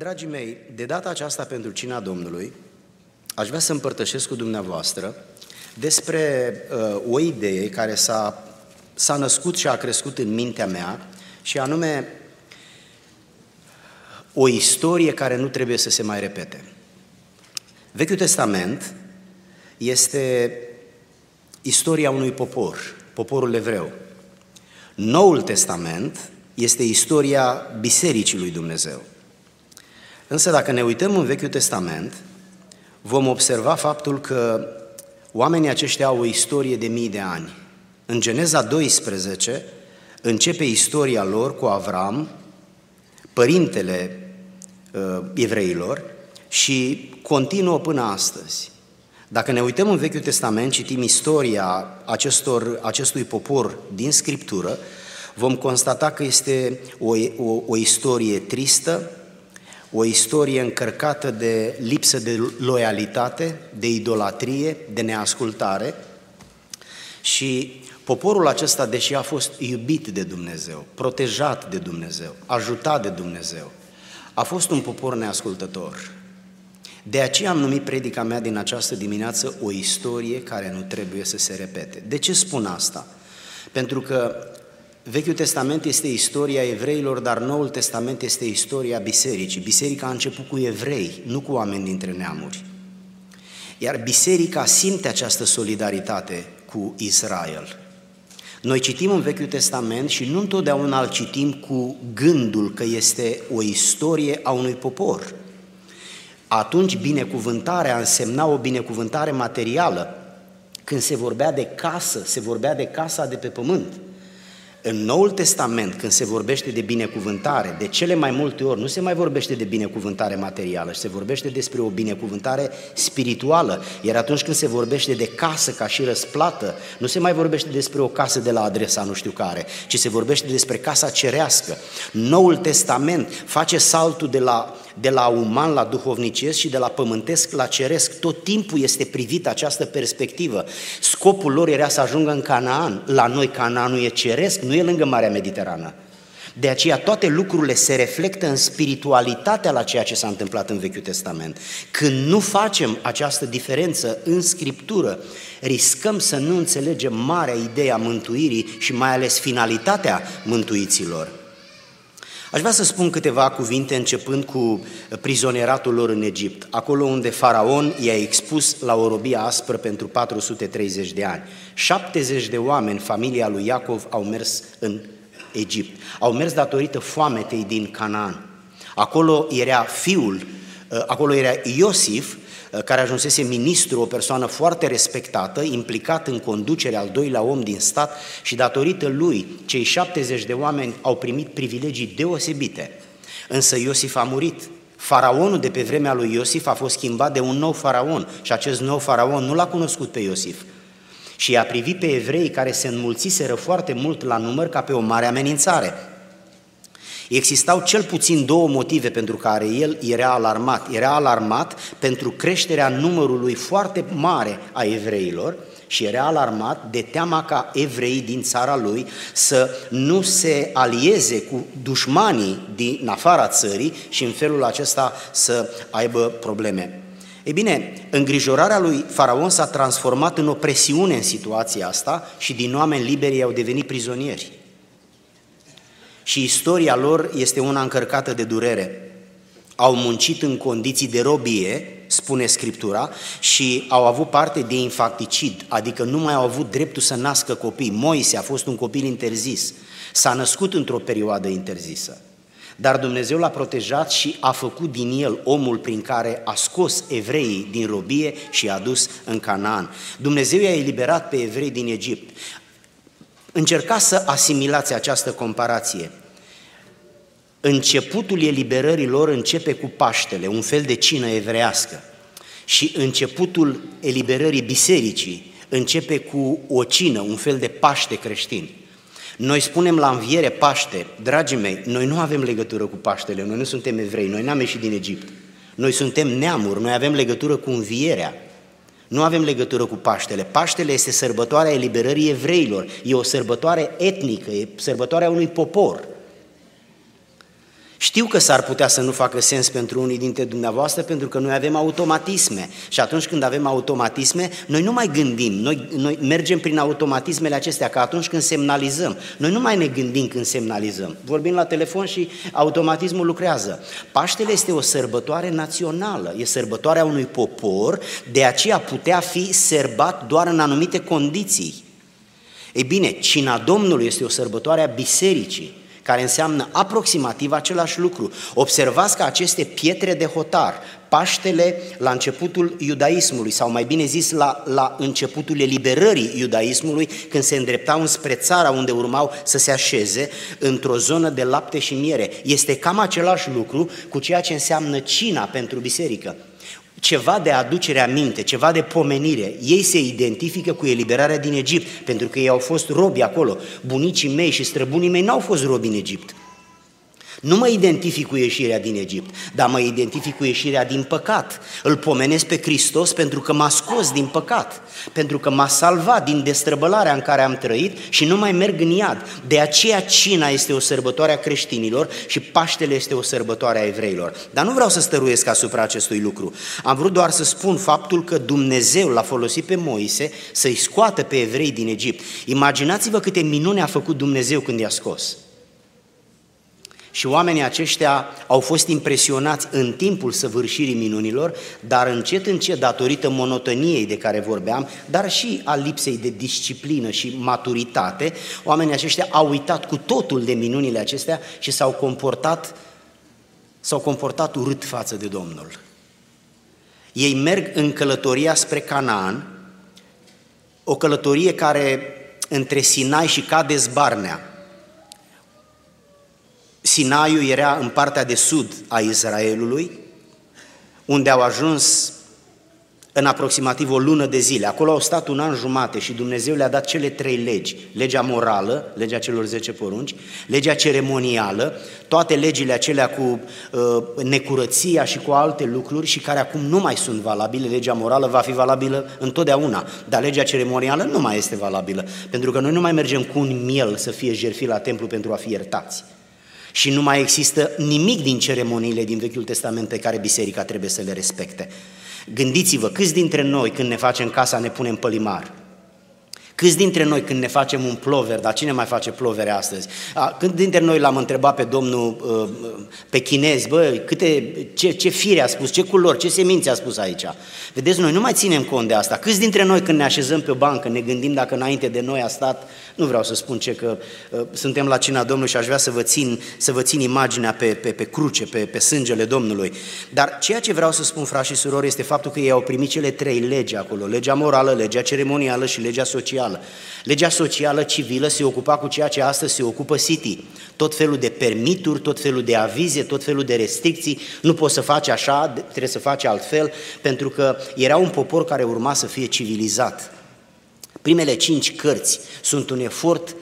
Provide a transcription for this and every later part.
Dragii mei, de data aceasta pentru cina Domnului, aș vrea să împărtășesc cu dumneavoastră despre uh, o idee care s-a, s-a născut și a crescut în mintea mea, și anume o istorie care nu trebuie să se mai repete. Vechiul Testament este istoria unui popor, poporul evreu. Noul Testament este istoria Bisericii lui Dumnezeu. Însă dacă ne uităm în Vechiul Testament, vom observa faptul că oamenii aceștia au o istorie de mii de ani. În Geneza 12 începe istoria lor cu Avram, părintele uh, evreilor, și continuă până astăzi. Dacă ne uităm în Vechiul Testament, citim istoria acestor, acestui popor din Scriptură, vom constata că este o, o, o istorie tristă, o istorie încărcată de lipsă de loialitate, de idolatrie, de neascultare și poporul acesta, deși a fost iubit de Dumnezeu, protejat de Dumnezeu, ajutat de Dumnezeu, a fost un popor neascultător. De aceea am numit predica mea din această dimineață o istorie care nu trebuie să se repete. De ce spun asta? Pentru că Vechiul Testament este istoria evreilor, dar Noul Testament este istoria bisericii. Biserica a început cu evrei, nu cu oameni dintre neamuri. Iar biserica simte această solidaritate cu Israel. Noi citim în Vechiul Testament și nu întotdeauna îl citim cu gândul că este o istorie a unui popor. Atunci binecuvântarea însemna o binecuvântare materială. Când se vorbea de casă, se vorbea de casa de pe pământ – în Noul Testament, când se vorbește de binecuvântare, de cele mai multe ori nu se mai vorbește de binecuvântare materială, se vorbește despre o binecuvântare spirituală. Iar atunci când se vorbește de casă ca și răsplată, nu se mai vorbește despre o casă de la adresa nu știu care, ci se vorbește despre casa cerească. Noul Testament face saltul de la de la uman la duhovnicesc și de la pământesc la ceresc. Tot timpul este privită această perspectivă. Scopul lor era să ajungă în Canaan. La noi Canaanul e ceresc, nu e lângă Marea Mediterană. De aceea toate lucrurile se reflectă în spiritualitatea la ceea ce s-a întâmplat în Vechiul Testament. Când nu facem această diferență în Scriptură, riscăm să nu înțelegem marea idee a mântuirii și mai ales finalitatea mântuiților. Aș vrea să spun câteva cuvinte începând cu prizonieratul lor în Egipt, acolo unde faraon i-a expus la o robie aspră pentru 430 de ani. 70 de oameni, familia lui Iacov, au mers în Egipt. Au mers datorită foametei din Canaan. Acolo era fiul, acolo era Iosif, Uh, care ajunsese ministru, o persoană foarte respectată, implicat în conducerea al doilea om din stat și datorită lui, cei 70 de oameni au primit privilegii deosebite. Însă Iosif a murit. Faraonul de pe vremea lui Iosif a fost schimbat de un nou faraon și acest nou faraon nu l-a cunoscut pe Iosif. Și i-a privit pe evrei care se înmulțiseră foarte mult la număr ca pe o mare amenințare. Existau cel puțin două motive pentru care el era alarmat. Era alarmat pentru creșterea numărului foarte mare a evreilor și era alarmat de teama ca evreii din țara lui să nu se alieze cu dușmanii din afara țării și în felul acesta să aibă probleme. Ei bine, îngrijorarea lui Faraon s-a transformat în o presiune în situația asta și din oameni liberi au devenit prizonieri și istoria lor este una încărcată de durere. Au muncit în condiții de robie, spune Scriptura, și au avut parte de infanticid, adică nu mai au avut dreptul să nască copii. Moise a fost un copil interzis, s-a născut într-o perioadă interzisă. Dar Dumnezeu l-a protejat și a făcut din el omul prin care a scos evreii din robie și i-a dus în Canaan. Dumnezeu i-a eliberat pe evrei din Egipt. Încercați să asimilați această comparație. Începutul eliberării lor începe cu Paștele, un fel de cină evrească. Și începutul eliberării bisericii începe cu o cină, un fel de Paște creștin. Noi spunem la înviere Paște, dragii mei, noi nu avem legătură cu Paștele, noi nu suntem evrei, noi n-am ieșit din Egipt. Noi suntem neamuri, noi avem legătură cu învierea. Nu avem legătură cu Paștele. Paștele este sărbătoarea eliberării evreilor, e o sărbătoare etnică, e sărbătoarea unui popor. Știu că s-ar putea să nu facă sens pentru unii dintre dumneavoastră pentru că noi avem automatisme și atunci când avem automatisme, noi nu mai gândim, noi, noi mergem prin automatismele acestea, ca atunci când semnalizăm. Noi nu mai ne gândim când semnalizăm. Vorbim la telefon și automatismul lucrează. Paștele este o sărbătoare națională, e sărbătoarea unui popor, de aceea putea fi serbat doar în anumite condiții. Ei bine, cina Domnului este o sărbătoare a bisericii care înseamnă aproximativ același lucru. Observați că aceste pietre de hotar, Paștele la începutul iudaismului, sau mai bine zis la, la începutul eliberării iudaismului, când se îndreptau înspre țara unde urmau să se așeze, într-o zonă de lapte și miere. Este cam același lucru cu ceea ce înseamnă cina pentru biserică ceva de aducere aminte, ceva de pomenire. Ei se identifică cu eliberarea din Egipt, pentru că ei au fost robi acolo. Bunicii mei și străbunii mei n-au fost robi în Egipt. Nu mă identific cu ieșirea din Egipt, dar mă identific cu ieșirea din păcat. Îl pomenesc pe Hristos pentru că m-a scos din păcat, pentru că m-a salvat din destrăbălarea în care am trăit și nu mai merg în iad. De aceea cina este o sărbătoare a creștinilor și Paștele este o sărbătoare a evreilor. Dar nu vreau să stăruiesc asupra acestui lucru. Am vrut doar să spun faptul că Dumnezeu l-a folosit pe Moise să-i scoată pe evrei din Egipt. Imaginați-vă câte minune a făcut Dumnezeu când i-a scos. Și oamenii aceștia au fost impresionați în timpul săvârșirii minunilor, dar încet, încet, datorită monotoniei de care vorbeam, dar și a lipsei de disciplină și maturitate, oamenii aceștia au uitat cu totul de minunile acestea și s-au comportat, s-au comportat urât față de Domnul. Ei merg în călătoria spre Canaan, o călătorie care între Sinai și Cades Barnea, Sinaiul era în partea de sud a Israelului, unde au ajuns în aproximativ o lună de zile. Acolo au stat un an jumate și Dumnezeu le-a dat cele trei legi. Legea morală, legea celor zece porunci, legea ceremonială, toate legile acelea cu uh, necurăția și cu alte lucruri și care acum nu mai sunt valabile. Legea morală va fi valabilă întotdeauna, dar legea ceremonială nu mai este valabilă, pentru că noi nu mai mergem cu un miel să fie jertfit la templu pentru a fi iertați. Și nu mai există nimic din ceremoniile din Vechiul Testament pe care biserica trebuie să le respecte. Gândiți-vă, câți dintre noi când ne facem casa ne punem pălimar? Câți dintre noi când ne facem un plover, dar cine mai face plovere astăzi? A, când dintre noi l-am întrebat pe domnul uh, pe chinez, bă, câte, ce, ce fire a spus, ce culori, ce semințe a spus aici? Vedeți, noi nu mai ținem cont de asta. Câți dintre noi când ne așezăm pe o bancă ne gândim dacă înainte de noi a stat, nu vreau să spun ce, că uh, suntem la cina Domnului și aș vrea să vă țin, să vă țin imaginea pe, pe, pe cruce, pe, pe sângele Domnului. Dar ceea ce vreau să spun, frați și surori, este faptul că ei au primit cele trei legi acolo, legea morală, legea ceremonială și legea socială. Legea socială civilă se ocupa cu ceea ce astăzi se ocupă City. Tot felul de permituri, tot felul de avize, tot felul de restricții. Nu poți să faci așa, trebuie să faci altfel, pentru că era un popor care urma să fie civilizat. Primele cinci cărți sunt un efort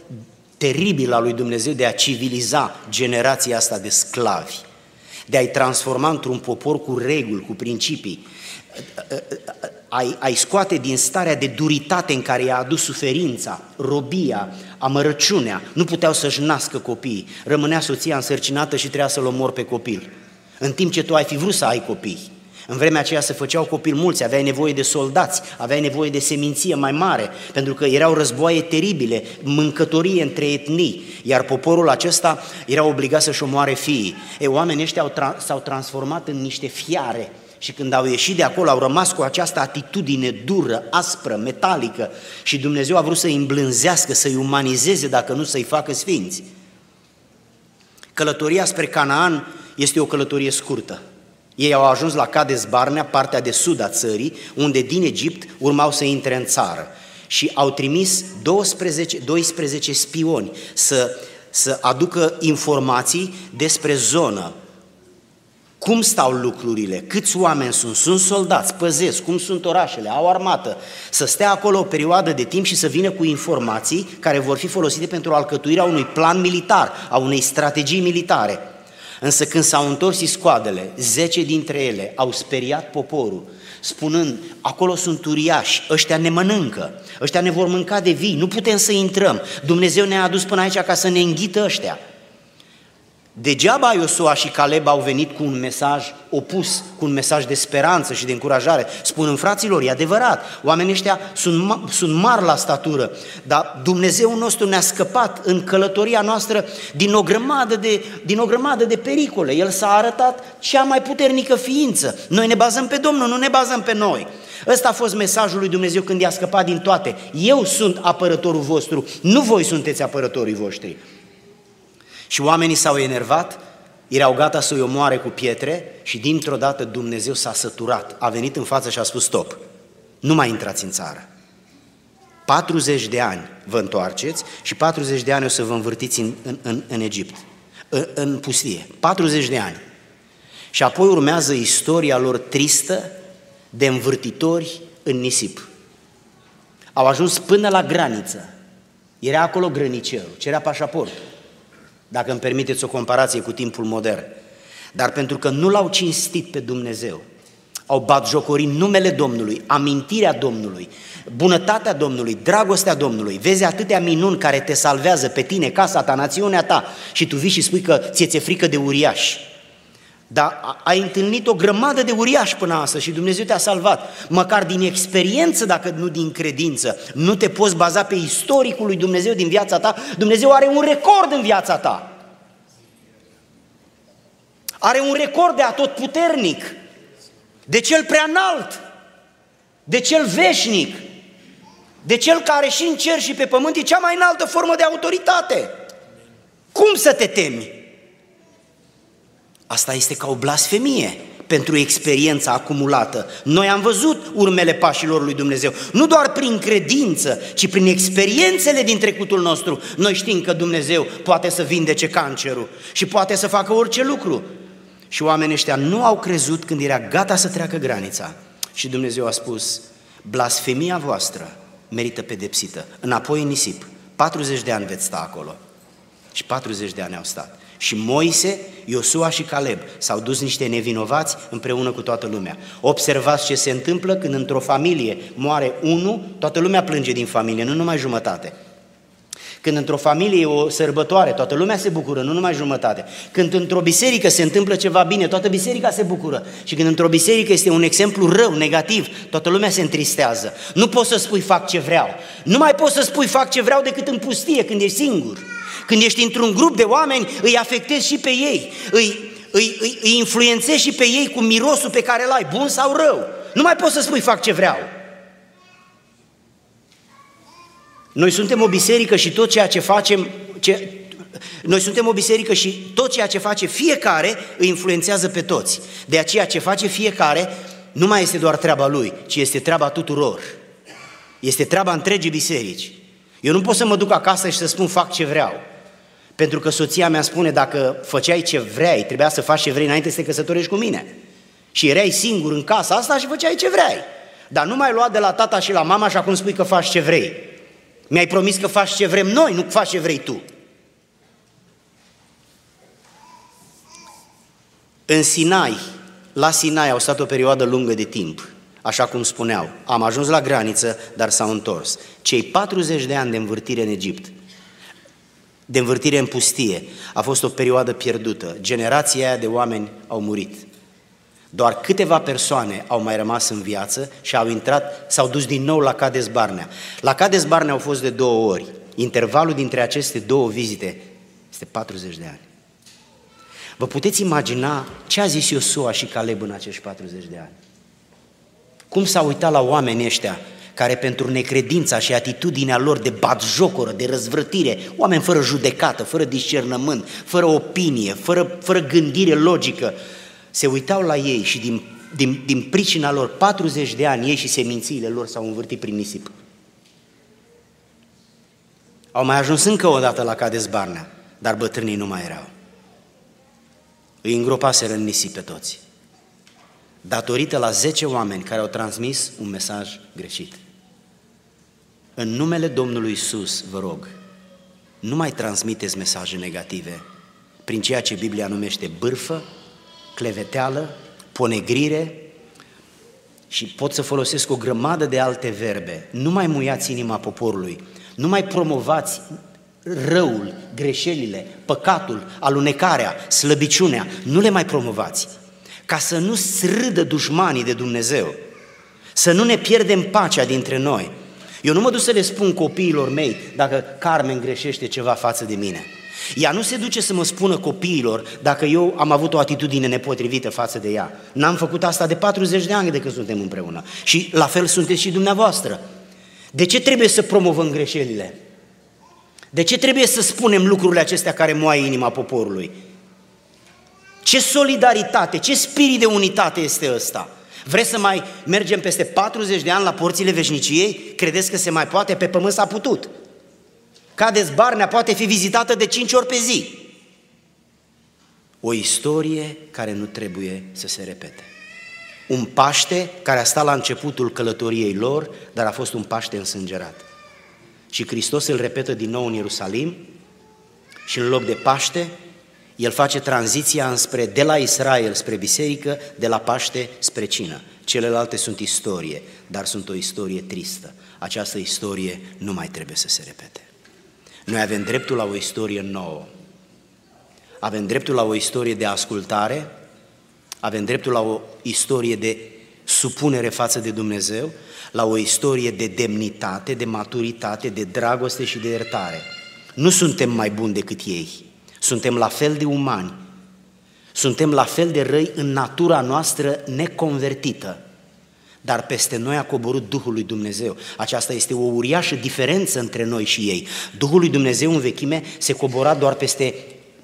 teribil al lui Dumnezeu de a civiliza generația asta de sclavi, de a-i transforma într-un popor cu reguli, cu principii, ai, ai scoate din starea de duritate în care i-a adus suferința, robia, amărăciunea, nu puteau să-și nască copii, rămânea soția însărcinată și trebuia să-l omor pe copil, în timp ce tu ai fi vrut să ai copii. În vremea aceea se făceau copii mulți, aveai nevoie de soldați, aveai nevoie de seminție mai mare, pentru că erau războaie teribile, mâncătorie între etnii, iar poporul acesta era obligat să-și omoare fiii. E, oamenii ăștia au tra- s-au transformat în niște fiare, și când au ieșit de acolo, au rămas cu această atitudine dură, aspră, metalică și Dumnezeu a vrut să-i îmblânzească, să-i umanizeze, dacă nu să-i facă sfinți. Călătoria spre Canaan este o călătorie scurtă. Ei au ajuns la Cades Barnea, partea de sud a țării, unde din Egipt urmau să intre în țară. Și au trimis 12, 12 spioni să, să aducă informații despre zonă, cum stau lucrurile, câți oameni sunt, sunt soldați, păzesc, cum sunt orașele, au armată, să stea acolo o perioadă de timp și să vină cu informații care vor fi folosite pentru alcătuirea unui plan militar, a unei strategii militare. Însă când s-au întors scoadele, zece dintre ele au speriat poporul, spunând, acolo sunt uriași, ăștia ne mănâncă, ăștia ne vor mânca de vii, nu putem să intrăm, Dumnezeu ne-a adus până aici ca să ne înghită ăștia. Degeaba Iosua și Caleb au venit cu un mesaj opus, cu un mesaj de speranță și de încurajare. Spun în fraților, e adevărat, oamenii ăștia sunt, sunt mari la statură, dar Dumnezeu nostru ne-a scăpat în călătoria noastră din o grămadă de, din o grămadă de pericole. El s-a arătat cea mai puternică ființă. Noi ne bazăm pe Domnul, nu ne bazăm pe noi. Ăsta a fost mesajul lui Dumnezeu când i-a scăpat din toate. Eu sunt apărătorul vostru, nu voi sunteți apărătorii voștri. Și oamenii s-au enervat, erau gata să-i omoare cu pietre și dintr-o dată Dumnezeu s-a săturat, a venit în față și a spus stop, nu mai intrați în țară. 40 de ani vă întoarceți și 40 de ani o să vă învârtiți în, în, în, în Egipt, în, în pustie. 40 de ani. Și apoi urmează istoria lor tristă de învârtitori în nisip. Au ajuns până la graniță. Era acolo grănicerul, cerea pașaportul dacă îmi permiteți o comparație cu timpul modern. Dar pentru că nu l-au cinstit pe Dumnezeu, au bat jocorii numele Domnului, amintirea Domnului, bunătatea Domnului, dragostea Domnului, vezi atâtea minuni care te salvează pe tine, casa ta, națiunea ta și tu vii și spui că ți-e frică de uriași. Dar ai întâlnit o grămadă de uriași până astăzi și Dumnezeu te-a salvat. Măcar din experiență, dacă nu din credință. Nu te poți baza pe istoricul lui Dumnezeu din viața ta. Dumnezeu are un record în viața ta. Are un record de atot puternic, de cel prea înalt, de cel veșnic, de cel care și în cer și pe pământ e cea mai înaltă formă de autoritate. Cum să te temi? Asta este ca o blasfemie pentru experiența acumulată. Noi am văzut urmele pașilor lui Dumnezeu, nu doar prin credință, ci prin experiențele din trecutul nostru. Noi știm că Dumnezeu poate să vindece cancerul și poate să facă orice lucru. Și oamenii ăștia nu au crezut când era gata să treacă granița. Și Dumnezeu a spus, blasfemia voastră merită pedepsită. Înapoi în nisip. 40 de ani veți sta acolo. Și 40 de ani au stat. Și Moise, Iosua și Caleb s-au dus niște nevinovați împreună cu toată lumea. Observați ce se întâmplă când într-o familie moare unul, toată lumea plânge din familie, nu numai jumătate. Când într-o familie e o sărbătoare, toată lumea se bucură, nu numai jumătate. Când într-o biserică se întâmplă ceva bine, toată biserica se bucură. Și când într-o biserică este un exemplu rău, negativ, toată lumea se întristează. Nu poți să spui fac ce vreau. Nu mai poți să spui fac ce vreau decât în pustie, când ești singur. Când ești într-un grup de oameni, îi afectezi și pe ei, îi, îi, îi, îi influențezi și pe ei cu mirosul pe care îl ai, bun sau rău. Nu mai poți să spui fac ce vreau. Noi suntem o biserică și tot ceea ce facem, ce, noi suntem o biserică și tot ceea ce face fiecare îi influențează pe toți. De aceea ce face fiecare nu mai este doar treaba lui, ci este treaba tuturor. Este treaba întregii biserici. Eu nu pot să mă duc acasă și să spun fac ce vreau. Pentru că soția mea spune, dacă făceai ce vrei, trebuia să faci ce vrei înainte să te căsătorești cu mine. Și erai singur în casa asta și făceai ce vrei. Dar nu mai lua de la tata și la mama și acum spui că faci ce vrei. Mi-ai promis că faci ce vrem noi, nu faci ce vrei tu. În Sinai, la Sinai au stat o perioadă lungă de timp, așa cum spuneau. Am ajuns la graniță, dar s-au întors. Cei 40 de ani de învârtire în Egipt de învârtire în pustie. A fost o perioadă pierdută. Generația aia de oameni au murit. Doar câteva persoane au mai rămas în viață și au intrat, s-au dus din nou la Cades Barnea. La Cades Barnea au fost de două ori. Intervalul dintre aceste două vizite este 40 de ani. Vă puteți imagina ce a zis Iosua și Caleb în acești 40 de ani? Cum s-au uitat la oamenii ăștia care pentru necredința și atitudinea lor de batjocoră, de răzvrătire, oameni fără judecată, fără discernământ, fără opinie, fără, fără gândire logică, se uitau la ei și din, din, din pricina lor, 40 de ani, ei și semințiile lor s-au învârtit prin nisip. Au mai ajuns încă o dată la Cades Barnea, dar bătrânii nu mai erau. Îi îngropaseră în nisip pe toți. Datorită la 10 oameni care au transmis un mesaj greșit. În numele Domnului Isus, vă rog, nu mai transmiteți mesaje negative prin ceea ce Biblia numește bârfă, cleveteală, ponegrire și pot să folosesc o grămadă de alte verbe. Nu mai muiați inima poporului, nu mai promovați răul, greșelile, păcatul, alunecarea, slăbiciunea, nu le mai promovați. Ca să nu srâdă dușmanii de Dumnezeu, să nu ne pierdem pacea dintre noi. Eu nu mă duc să le spun copiilor mei dacă Carmen greșește ceva față de mine. Ea nu se duce să mă spună copiilor dacă eu am avut o atitudine nepotrivită față de ea. N-am făcut asta de 40 de ani de când suntem împreună. Și la fel sunteți și dumneavoastră. De ce trebuie să promovăm greșelile? De ce trebuie să spunem lucrurile acestea care moaie inima poporului? Ce solidaritate, ce spirit de unitate este ăsta? Vreți să mai mergem peste 40 de ani la porțile veșniciei? Credeți că se mai poate? Pe pământ s-a putut. Cadeți Barnea poate fi vizitată de 5 ori pe zi. O istorie care nu trebuie să se repete. Un Paște care a stat la începutul călătoriei lor, dar a fost un Paște însângerat. Și Hristos îl repetă din nou în Ierusalim și în loc de Paște, el face tranziția înspre, de la Israel spre biserică, de la Paște spre cină. Celelalte sunt istorie, dar sunt o istorie tristă. Această istorie nu mai trebuie să se repete. Noi avem dreptul la o istorie nouă. Avem dreptul la o istorie de ascultare, avem dreptul la o istorie de supunere față de Dumnezeu, la o istorie de demnitate, de maturitate, de dragoste și de iertare. Nu suntem mai buni decât ei, suntem la fel de umani, suntem la fel de răi în natura noastră neconvertită, dar peste noi a coborât Duhul lui Dumnezeu. Aceasta este o uriașă diferență între noi și ei. Duhul lui Dumnezeu în vechime se cobora doar peste,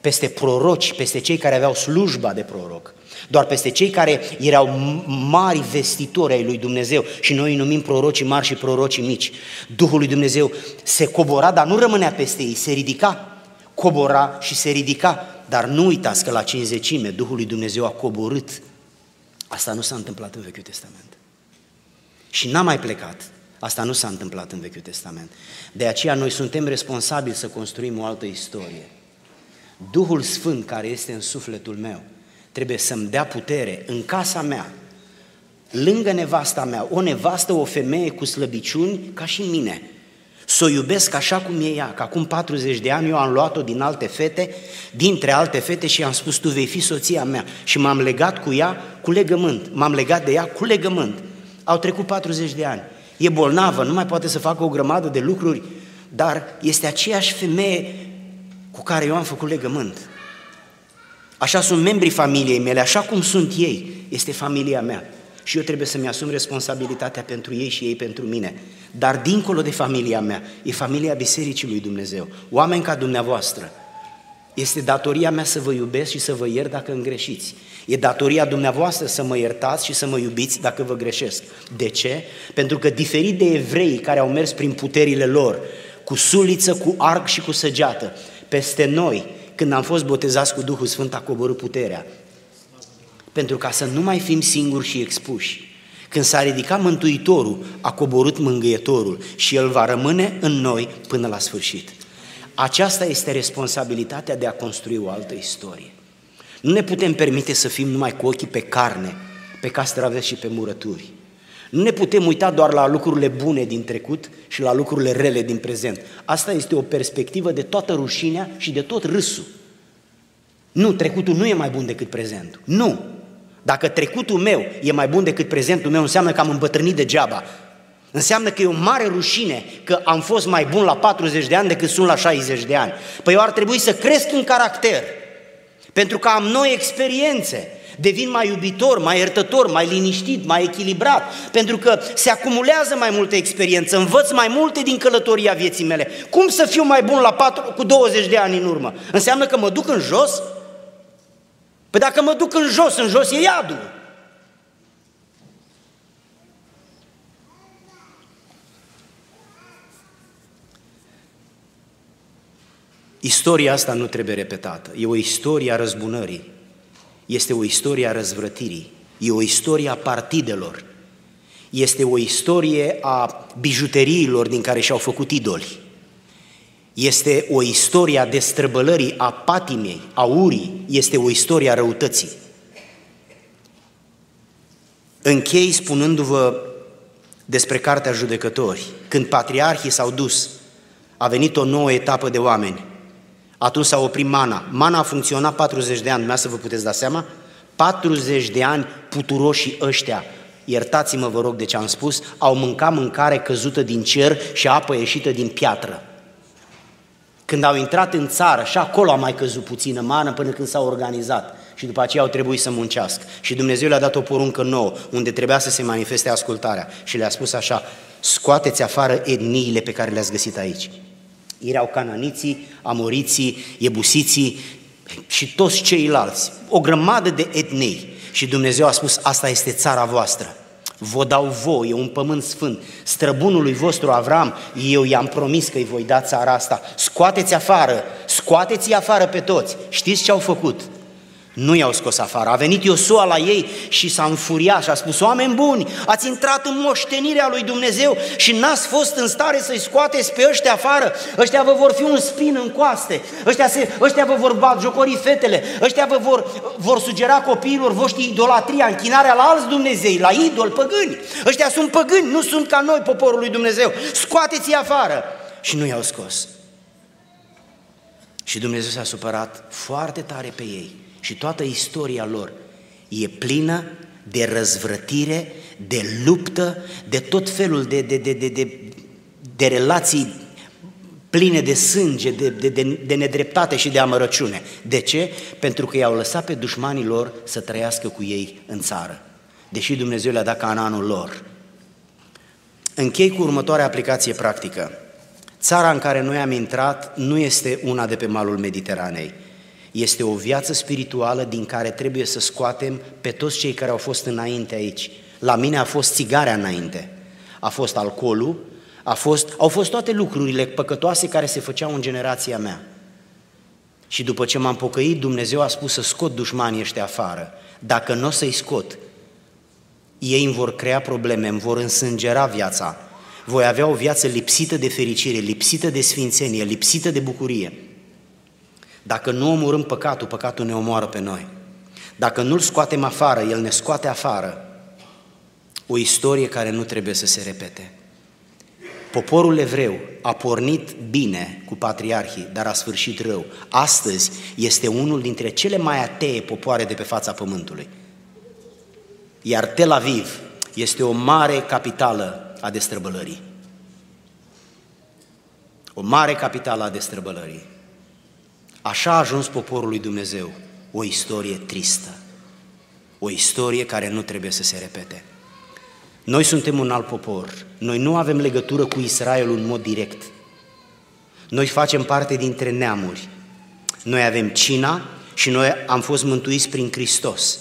peste proroci, peste cei care aveau slujba de proroc doar peste cei care erau mari vestitori ai lui Dumnezeu și noi îi numim prorocii mari și prorocii mici. Duhul lui Dumnezeu se cobora, dar nu rămânea peste ei, se ridica, cobora și se ridica. Dar nu uitați că la cinzecime Duhul lui Dumnezeu a coborât. Asta nu s-a întâmplat în Vechiul Testament. Și n-a mai plecat. Asta nu s-a întâmplat în Vechiul Testament. De aceea noi suntem responsabili să construim o altă istorie. Duhul Sfânt care este în sufletul meu trebuie să-mi dea putere în casa mea, lângă nevasta mea, o nevastă, o femeie cu slăbiciuni ca și mine, să o iubesc așa cum e ea, că acum 40 de ani eu am luat-o din alte fete, dintre alte fete și am spus, tu vei fi soția mea și m-am legat cu ea cu legământ, m-am legat de ea cu legământ. Au trecut 40 de ani, e bolnavă, nu mai poate să facă o grămadă de lucruri, dar este aceeași femeie cu care eu am făcut legământ. Așa sunt membrii familiei mele, așa cum sunt ei, este familia mea. Și eu trebuie să-mi asum responsabilitatea pentru ei și ei pentru mine. Dar dincolo de familia mea, e familia Bisericii lui Dumnezeu. Oameni ca dumneavoastră, este datoria mea să vă iubesc și să vă iert dacă îmi greșiți. E datoria dumneavoastră să mă iertați și să mă iubiți dacă vă greșesc. De ce? Pentru că diferit de evrei care au mers prin puterile lor, cu suliță, cu arc și cu săgeată, peste noi când am fost botezați cu Duhul Sfânt, a coborât puterea. Pentru ca să nu mai fim singuri și expuși. Când s-a ridicat Mântuitorul, a coborât Mângâietorul și El va rămâne în noi până la sfârșit. Aceasta este responsabilitatea de a construi o altă istorie. Nu ne putem permite să fim numai cu ochii pe carne, pe castraveți și pe murături. Nu ne putem uita doar la lucrurile bune din trecut și la lucrurile rele din prezent. Asta este o perspectivă de toată rușinea și de tot râsul. Nu, trecutul nu e mai bun decât prezentul. Nu! Dacă trecutul meu e mai bun decât prezentul meu, înseamnă că am îmbătrânit degeaba. Înseamnă că e o mare rușine că am fost mai bun la 40 de ani decât sunt la 60 de ani. Păi eu ar trebui să cresc în caracter, pentru că am noi experiențe, devin mai iubitor, mai iertător, mai liniștit, mai echilibrat, pentru că se acumulează mai multă experiență, învăț mai multe din călătoria vieții mele. Cum să fiu mai bun la 4, cu 20 de ani în urmă? Înseamnă că mă duc în jos? Păi dacă mă duc în jos, în jos e iadul. Istoria asta nu trebuie repetată. E o istorie a răzbunării. Este o istorie a răzvrătirii, e o istorie a partidelor, este o istorie a bijuteriilor din care și-au făcut idoli. Este o istorie a destrăbălării, a patimei, a urii, este o istorie a răutății. Închei spunându-vă despre Cartea Judecători, când patriarhii s-au dus A venit o nouă etapă de oameni. Atunci s-a oprit mana. Mana a funcționat 40 de ani, să vă puteți da seama? 40 de ani puturoșii ăștia, iertați-mă vă rog de ce am spus, au mâncat mâncare căzută din cer și apă ieșită din piatră. Când au intrat în țară, și acolo a mai căzut puțină mană până când s-au organizat și după aceea au trebuit să muncească. Și Dumnezeu le-a dat o poruncă nouă, unde trebuia să se manifeste ascultarea și le-a spus așa, scoateți afară etniile pe care le-ați găsit aici. Erau cananiții, amoriții, ebusiții și toți ceilalți, o grămadă de etnii. Și Dumnezeu a spus, asta este țara voastră vă dau voi, e un pământ sfânt. Străbunului vostru Avram, eu i-am promis că îi voi da țara asta. Scoateți afară, scoateți afară pe toți. Știți ce au făcut? Nu i-au scos afară. A venit Iosua la ei și s-a înfuriat și a spus, oameni buni, ați intrat în moștenirea lui Dumnezeu și n-ați fost în stare să-i scoateți pe ăștia afară. Ăștia vă vor fi un spin în coaste, ăștia, se, ăștia vă vor bat jocori fetele, ăștia vă vor, vor sugera copiilor voștri idolatria, închinarea la alți Dumnezei, la idol, păgâni. Ăștia sunt păgâni, nu sunt ca noi, poporul lui Dumnezeu. Scoateți-i afară. Și nu i-au scos. Și Dumnezeu s-a supărat foarte tare pe ei și toată istoria lor e plină de răzvrătire, de luptă, de tot felul de, de, de, de, de, de relații pline de sânge, de, de, de, de nedreptate și de amărăciune. De ce? Pentru că i-au lăsat pe dușmanii lor să trăiască cu ei în țară, deși Dumnezeu le-a dat cananul lor. Închei cu următoarea aplicație practică. Țara în care noi am intrat nu este una de pe malul Mediteranei. Este o viață spirituală din care trebuie să scoatem pe toți cei care au fost înainte aici. La mine a fost țigarea înainte, a fost alcoolul, a fost, au fost toate lucrurile păcătoase care se făceau în generația mea. Și după ce m-am pocăit, Dumnezeu a spus să scot dușmanii ăștia afară. Dacă nu o să-i scot, ei îmi vor crea probleme, îmi vor însângera viața. Voi avea o viață lipsită de fericire, lipsită de sfințenie, lipsită de bucurie. Dacă nu omorâm păcatul, păcatul ne omoară pe noi. Dacă nu-l scoatem afară, el ne scoate afară. O istorie care nu trebuie să se repete. Poporul evreu a pornit bine cu patriarhii, dar a sfârșit rău. Astăzi este unul dintre cele mai atee popoare de pe fața pământului. Iar Tel Aviv este o mare capitală a destrăbălării. O mare capitală a destrăbălării. Așa a ajuns poporul lui Dumnezeu, o istorie tristă, o istorie care nu trebuie să se repete. Noi suntem un alt popor, noi nu avem legătură cu Israelul în mod direct. Noi facem parte dintre neamuri. Noi avem cina și noi am fost mântuiți prin Hristos.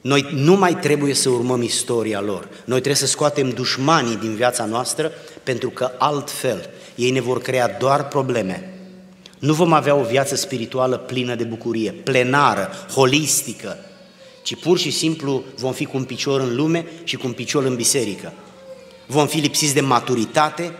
Noi nu mai trebuie să urmăm istoria lor. Noi trebuie să scoatem dușmanii din viața noastră pentru că altfel ei ne vor crea doar probleme. Nu vom avea o viață spirituală plină de bucurie, plenară, holistică, ci pur și simplu vom fi cu un picior în lume și cu un picior în biserică. Vom fi lipsiți de maturitate,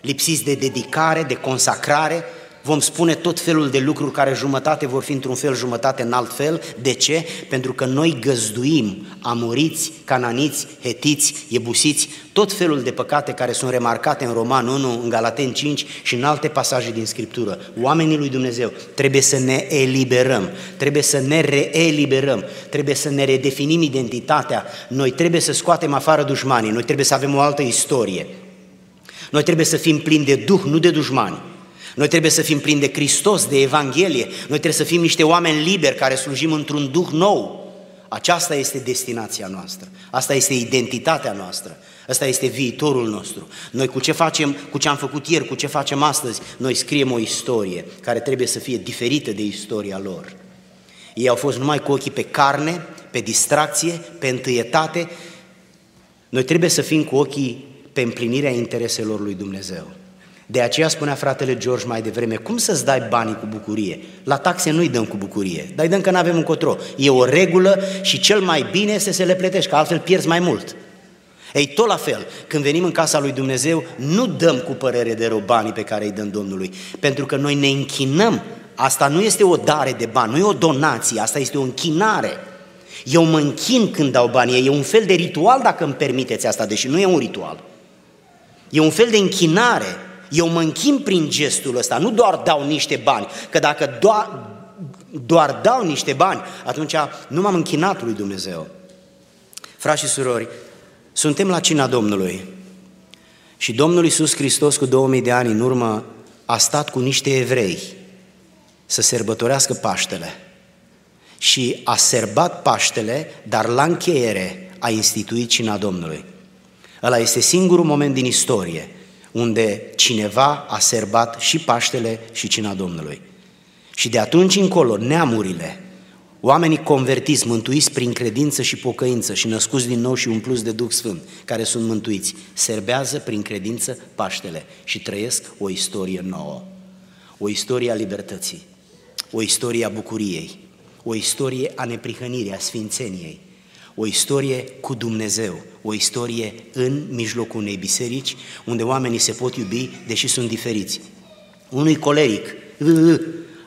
lipsiți de dedicare, de consacrare, vom spune tot felul de lucruri care jumătate vor fi într-un fel, jumătate în alt fel. De ce? Pentru că noi găzduim amoriți, cananiți, hetiți, ebusiți, tot felul de păcate care sunt remarcate în Roman 1, în Galaten 5 și în alte pasaje din Scriptură. Oamenii lui Dumnezeu trebuie să ne eliberăm, trebuie să ne reeliberăm, trebuie să ne redefinim identitatea. Noi trebuie să scoatem afară dușmanii, noi trebuie să avem o altă istorie. Noi trebuie să fim plini de Duh, nu de dușmani. Noi trebuie să fim plini de Hristos, de Evanghelie. Noi trebuie să fim niște oameni liberi care slujim într-un duh nou. Aceasta este destinația noastră. Asta este identitatea noastră. Asta este viitorul nostru. Noi cu ce facem, cu ce am făcut ieri, cu ce facem astăzi, noi scriem o istorie care trebuie să fie diferită de istoria lor. Ei au fost numai cu ochii pe carne, pe distracție, pe întâietate. Noi trebuie să fim cu ochii pe împlinirea intereselor lui Dumnezeu. De aceea spunea fratele George mai devreme, cum să-ți dai banii cu bucurie? La taxe nu-i dăm cu bucurie, dar îi dăm că nu avem încotro. E o regulă și cel mai bine este să le plătești, că altfel pierzi mai mult. Ei, tot la fel, când venim în casa lui Dumnezeu, nu dăm cu părere de rău banii pe care îi dăm Domnului, pentru că noi ne închinăm. Asta nu este o dare de bani, nu e o donație, asta este o închinare. Eu mă închin când dau banii, e un fel de ritual dacă îmi permiteți asta, deși nu e un ritual. E un fel de închinare. Eu mă închin prin gestul ăsta, nu doar dau niște bani, că dacă doar, doar dau niște bani, atunci nu m-am închinat lui Dumnezeu. Frați și surori, suntem la cina Domnului și Domnul Iisus Hristos cu 2000 de ani în urmă a stat cu niște evrei să sărbătorească Paștele și a serbat Paștele, dar la încheiere a instituit cina Domnului. Ăla este singurul moment din istorie unde cineva a serbat și Paștele și cina Domnului. Și de atunci încolo, neamurile, oamenii convertiți, mântuiți prin credință și pocăință și născuți din nou și umpluți de Duh Sfânt, care sunt mântuiți, serbează prin credință Paștele și trăiesc o istorie nouă, o istorie a libertății, o istorie a bucuriei, o istorie a neprihănirii, a sfințeniei, o istorie cu Dumnezeu, o istorie în mijlocul unei biserici unde oamenii se pot iubi deși sunt diferiți. Unui coleric,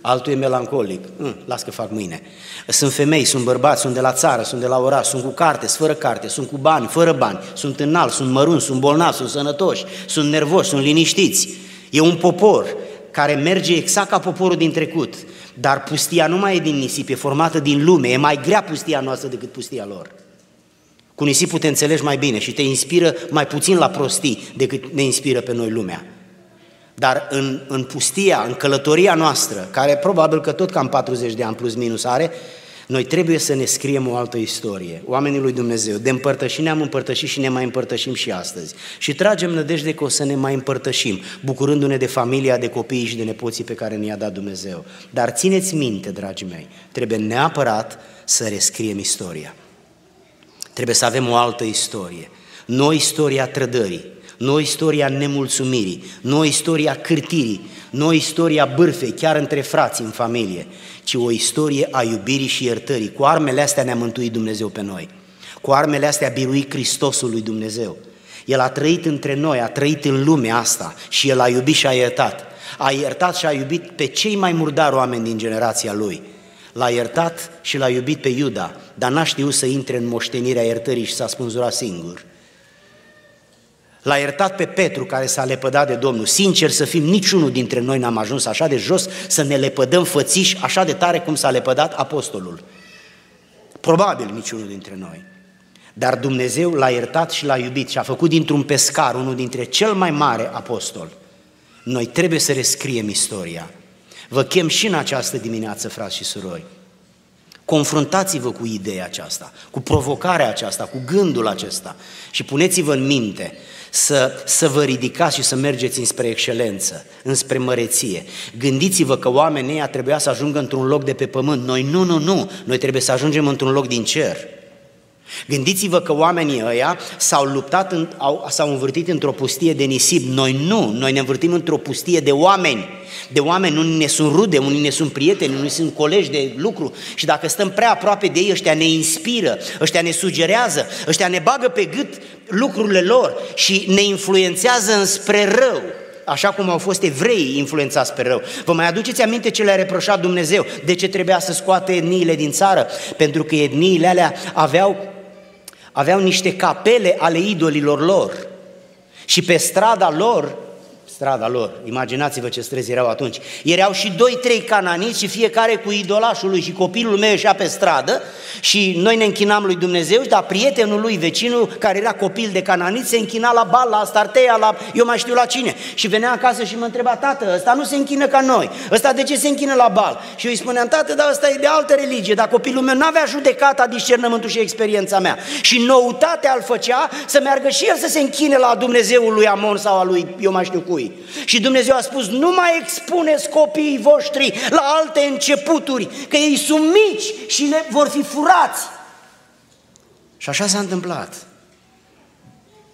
altul e melancolic, las că fac mâine. Sunt femei, sunt bărbați, sunt de la țară, sunt de la oraș, sunt cu carte, sunt fără carte, sunt cu bani, fără bani, sunt înalt, sunt mărunți, sunt bolnavi, sunt sănătoși, sunt nervoși, sunt liniștiți. E un popor care merge exact ca poporul din trecut, dar pustia nu mai e din nisip, e formată din lume, e mai grea pustia noastră decât pustia lor. Cu nisipul te înțelegi mai bine și te inspiră mai puțin la prostii decât ne inspiră pe noi lumea. Dar în, în pustia, în călătoria noastră, care probabil că tot cam 40 de ani plus minus are, noi trebuie să ne scriem o altă istorie, oamenii lui Dumnezeu. De împărtășit ne-am împărtășit și ne mai împărtășim și astăzi. Și tragem nădejde că o să ne mai împărtășim, bucurându-ne de familia, de copiii și de nepoții pe care ne-a dat Dumnezeu. Dar țineți minte, dragii mei, trebuie neapărat să rescriem istoria. Trebuie să avem o altă istorie. Nu istoria trădării, nu istoria nemulțumirii, nu istoria cârtirii, nu istoria bârfei, chiar între frați în familie, ci o istorie a iubirii și iertării. Cu armele astea ne-a mântuit Dumnezeu pe noi. Cu armele astea a biruit Hristosul lui Dumnezeu. El a trăit între noi, a trăit în lumea asta și El a iubit și a iertat. A iertat și a iubit pe cei mai murdari oameni din generația Lui. L-a iertat și l-a iubit pe Iuda, dar n-a știut să intre în moștenirea iertării și s-a spânzurat singur. L-a iertat pe Petru care s-a lepădat de Domnul. Sincer să fim, niciunul dintre noi n-am ajuns așa de jos să ne lepădăm fățiși așa de tare cum s-a lepădat apostolul. Probabil niciunul dintre noi. Dar Dumnezeu l-a iertat și l-a iubit și a făcut dintr-un pescar unul dintre cel mai mare apostol. Noi trebuie să rescriem istoria. Vă chem și în această dimineață, frați și surori. Confruntați-vă cu ideea aceasta, cu provocarea aceasta, cu gândul acesta și puneți-vă în minte să, să vă ridicați și să mergeți înspre excelență, înspre măreție. Gândiți-vă că oamenii ăia trebuia să ajungă într-un loc de pe pământ. Noi nu, nu, nu, noi trebuie să ajungem într-un loc din cer. Gândiți-vă că oamenii ăia s-au luptat, în, au, s-au învârtit într-o pustie de nisip. Noi nu, noi ne învârtim într-o pustie de oameni. De oameni, unii ne sunt rude, unii ne sunt prieteni, unii sunt colegi de lucru și dacă stăm prea aproape de ei, ăștia ne inspiră, ăștia ne sugerează, ăștia ne bagă pe gât lucrurile lor și ne influențează înspre rău așa cum au fost evrei influențați pe rău. Vă mai aduceți aminte ce le-a reproșat Dumnezeu? De ce trebuia să scoate etniile din țară? Pentru că etniile alea aveau aveau niște capele ale idolilor lor. Și pe strada lor strada lor. Imaginați-vă ce străzi erau atunci. Erau și doi, trei cananiți și fiecare cu idolașul lui și copilul meu ieșea pe stradă și noi ne închinam lui Dumnezeu, dar prietenul lui, vecinul, care era copil de cananiți, se închina la bal, la starteia, la eu mai știu la cine. Și venea acasă și mă întreba, tată, ăsta nu se închină ca noi, ăsta de ce se închină la bal? Și eu îi spuneam, tată, dar ăsta e de altă religie, dar copilul meu n-avea judecata, discernământul și experiența mea. Și noutatea îl făcea să meargă și el să se închine la Dumnezeul lui Amon sau a lui eu mai știu cui. Și Dumnezeu a spus, nu mai expuneți copiii voștri la alte începuturi, că ei sunt mici și le vor fi furați. Și așa s-a întâmplat.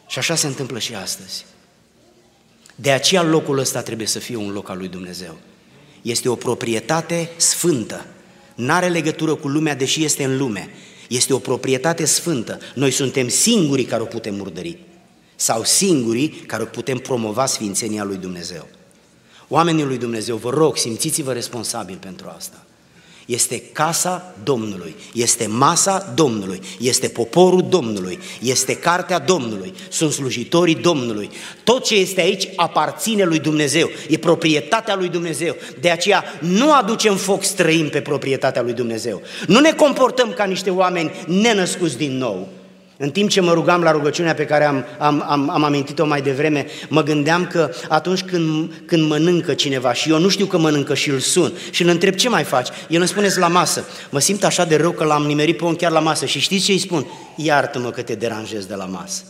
Și așa se întâmplă și astăzi. De aceea locul ăsta trebuie să fie un loc al lui Dumnezeu. Este o proprietate sfântă. N-are legătură cu lumea, deși este în lume. Este o proprietate sfântă. Noi suntem singurii care o putem murdări sau singurii care putem promova sfințenia lui Dumnezeu. Oamenii lui Dumnezeu, vă rog, simțiți-vă responsabili pentru asta. Este casa Domnului, este masa Domnului, este poporul Domnului, este cartea Domnului, sunt slujitorii Domnului. Tot ce este aici aparține lui Dumnezeu, e proprietatea lui Dumnezeu. De aceea nu aducem foc străin pe proprietatea lui Dumnezeu. Nu ne comportăm ca niște oameni nenăscuți din nou. În timp ce mă rugam la rugăciunea pe care am, am, am, am amintit-o mai devreme, mă gândeam că atunci când, când mănâncă cineva și eu nu știu că mănâncă și îl sun și îl întreb ce mai faci, el îmi spune la masă. Mă simt așa de rău că l-am nimerit pe om chiar la masă și știți ce îi spun? Iartă-mă că te deranjez de la masă.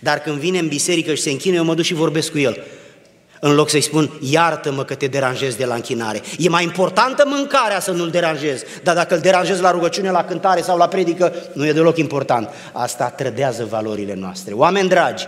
Dar când vine în biserică și se închină, eu mă duc și vorbesc cu el în loc să-i spun, iartă-mă că te deranjez de la închinare. E mai importantă mâncarea să nu-l deranjez, dar dacă îl deranjez la rugăciune, la cântare sau la predică, nu e deloc important. Asta trădează valorile noastre. Oameni dragi,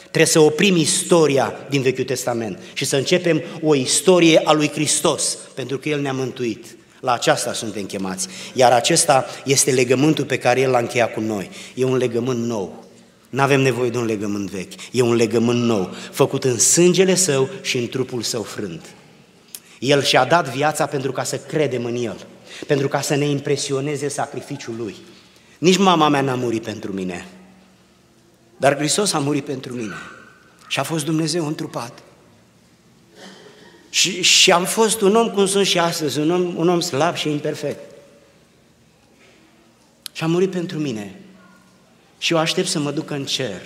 trebuie să oprim istoria din Vechiul Testament și să începem o istorie a lui Hristos, pentru că El ne-a mântuit. La aceasta suntem chemați. Iar acesta este legământul pe care El l-a încheiat cu noi. E un legământ nou. Nu avem nevoie de un legământ vechi, e un legământ nou, făcut în sângele său și în trupul său frânt. El și-a dat viața pentru ca să credem în El, pentru ca să ne impresioneze sacrificiul Lui. Nici mama mea n-a murit pentru mine, dar Hristos a murit pentru mine și a fost Dumnezeu întrupat. Și, și am fost un om cum sunt și astăzi, un om, un om slab și imperfect. Și a murit pentru mine și eu aștept să mă duc în cer.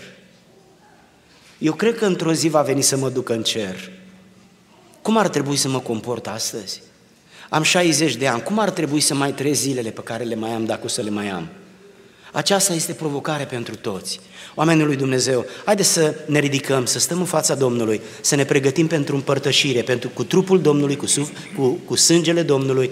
Eu cred că într-o zi va veni să mă duc în cer. Cum ar trebui să mă comport astăzi? Am 60 de ani, cum ar trebui să mai trăiesc zilele pe care le mai am, dacă o să le mai am? Aceasta este provocare pentru toți. Oamenii lui Dumnezeu, haideți să ne ridicăm, să stăm în fața Domnului, să ne pregătim pentru împărtășire, pentru cu trupul Domnului, cu, cu, cu sângele Domnului,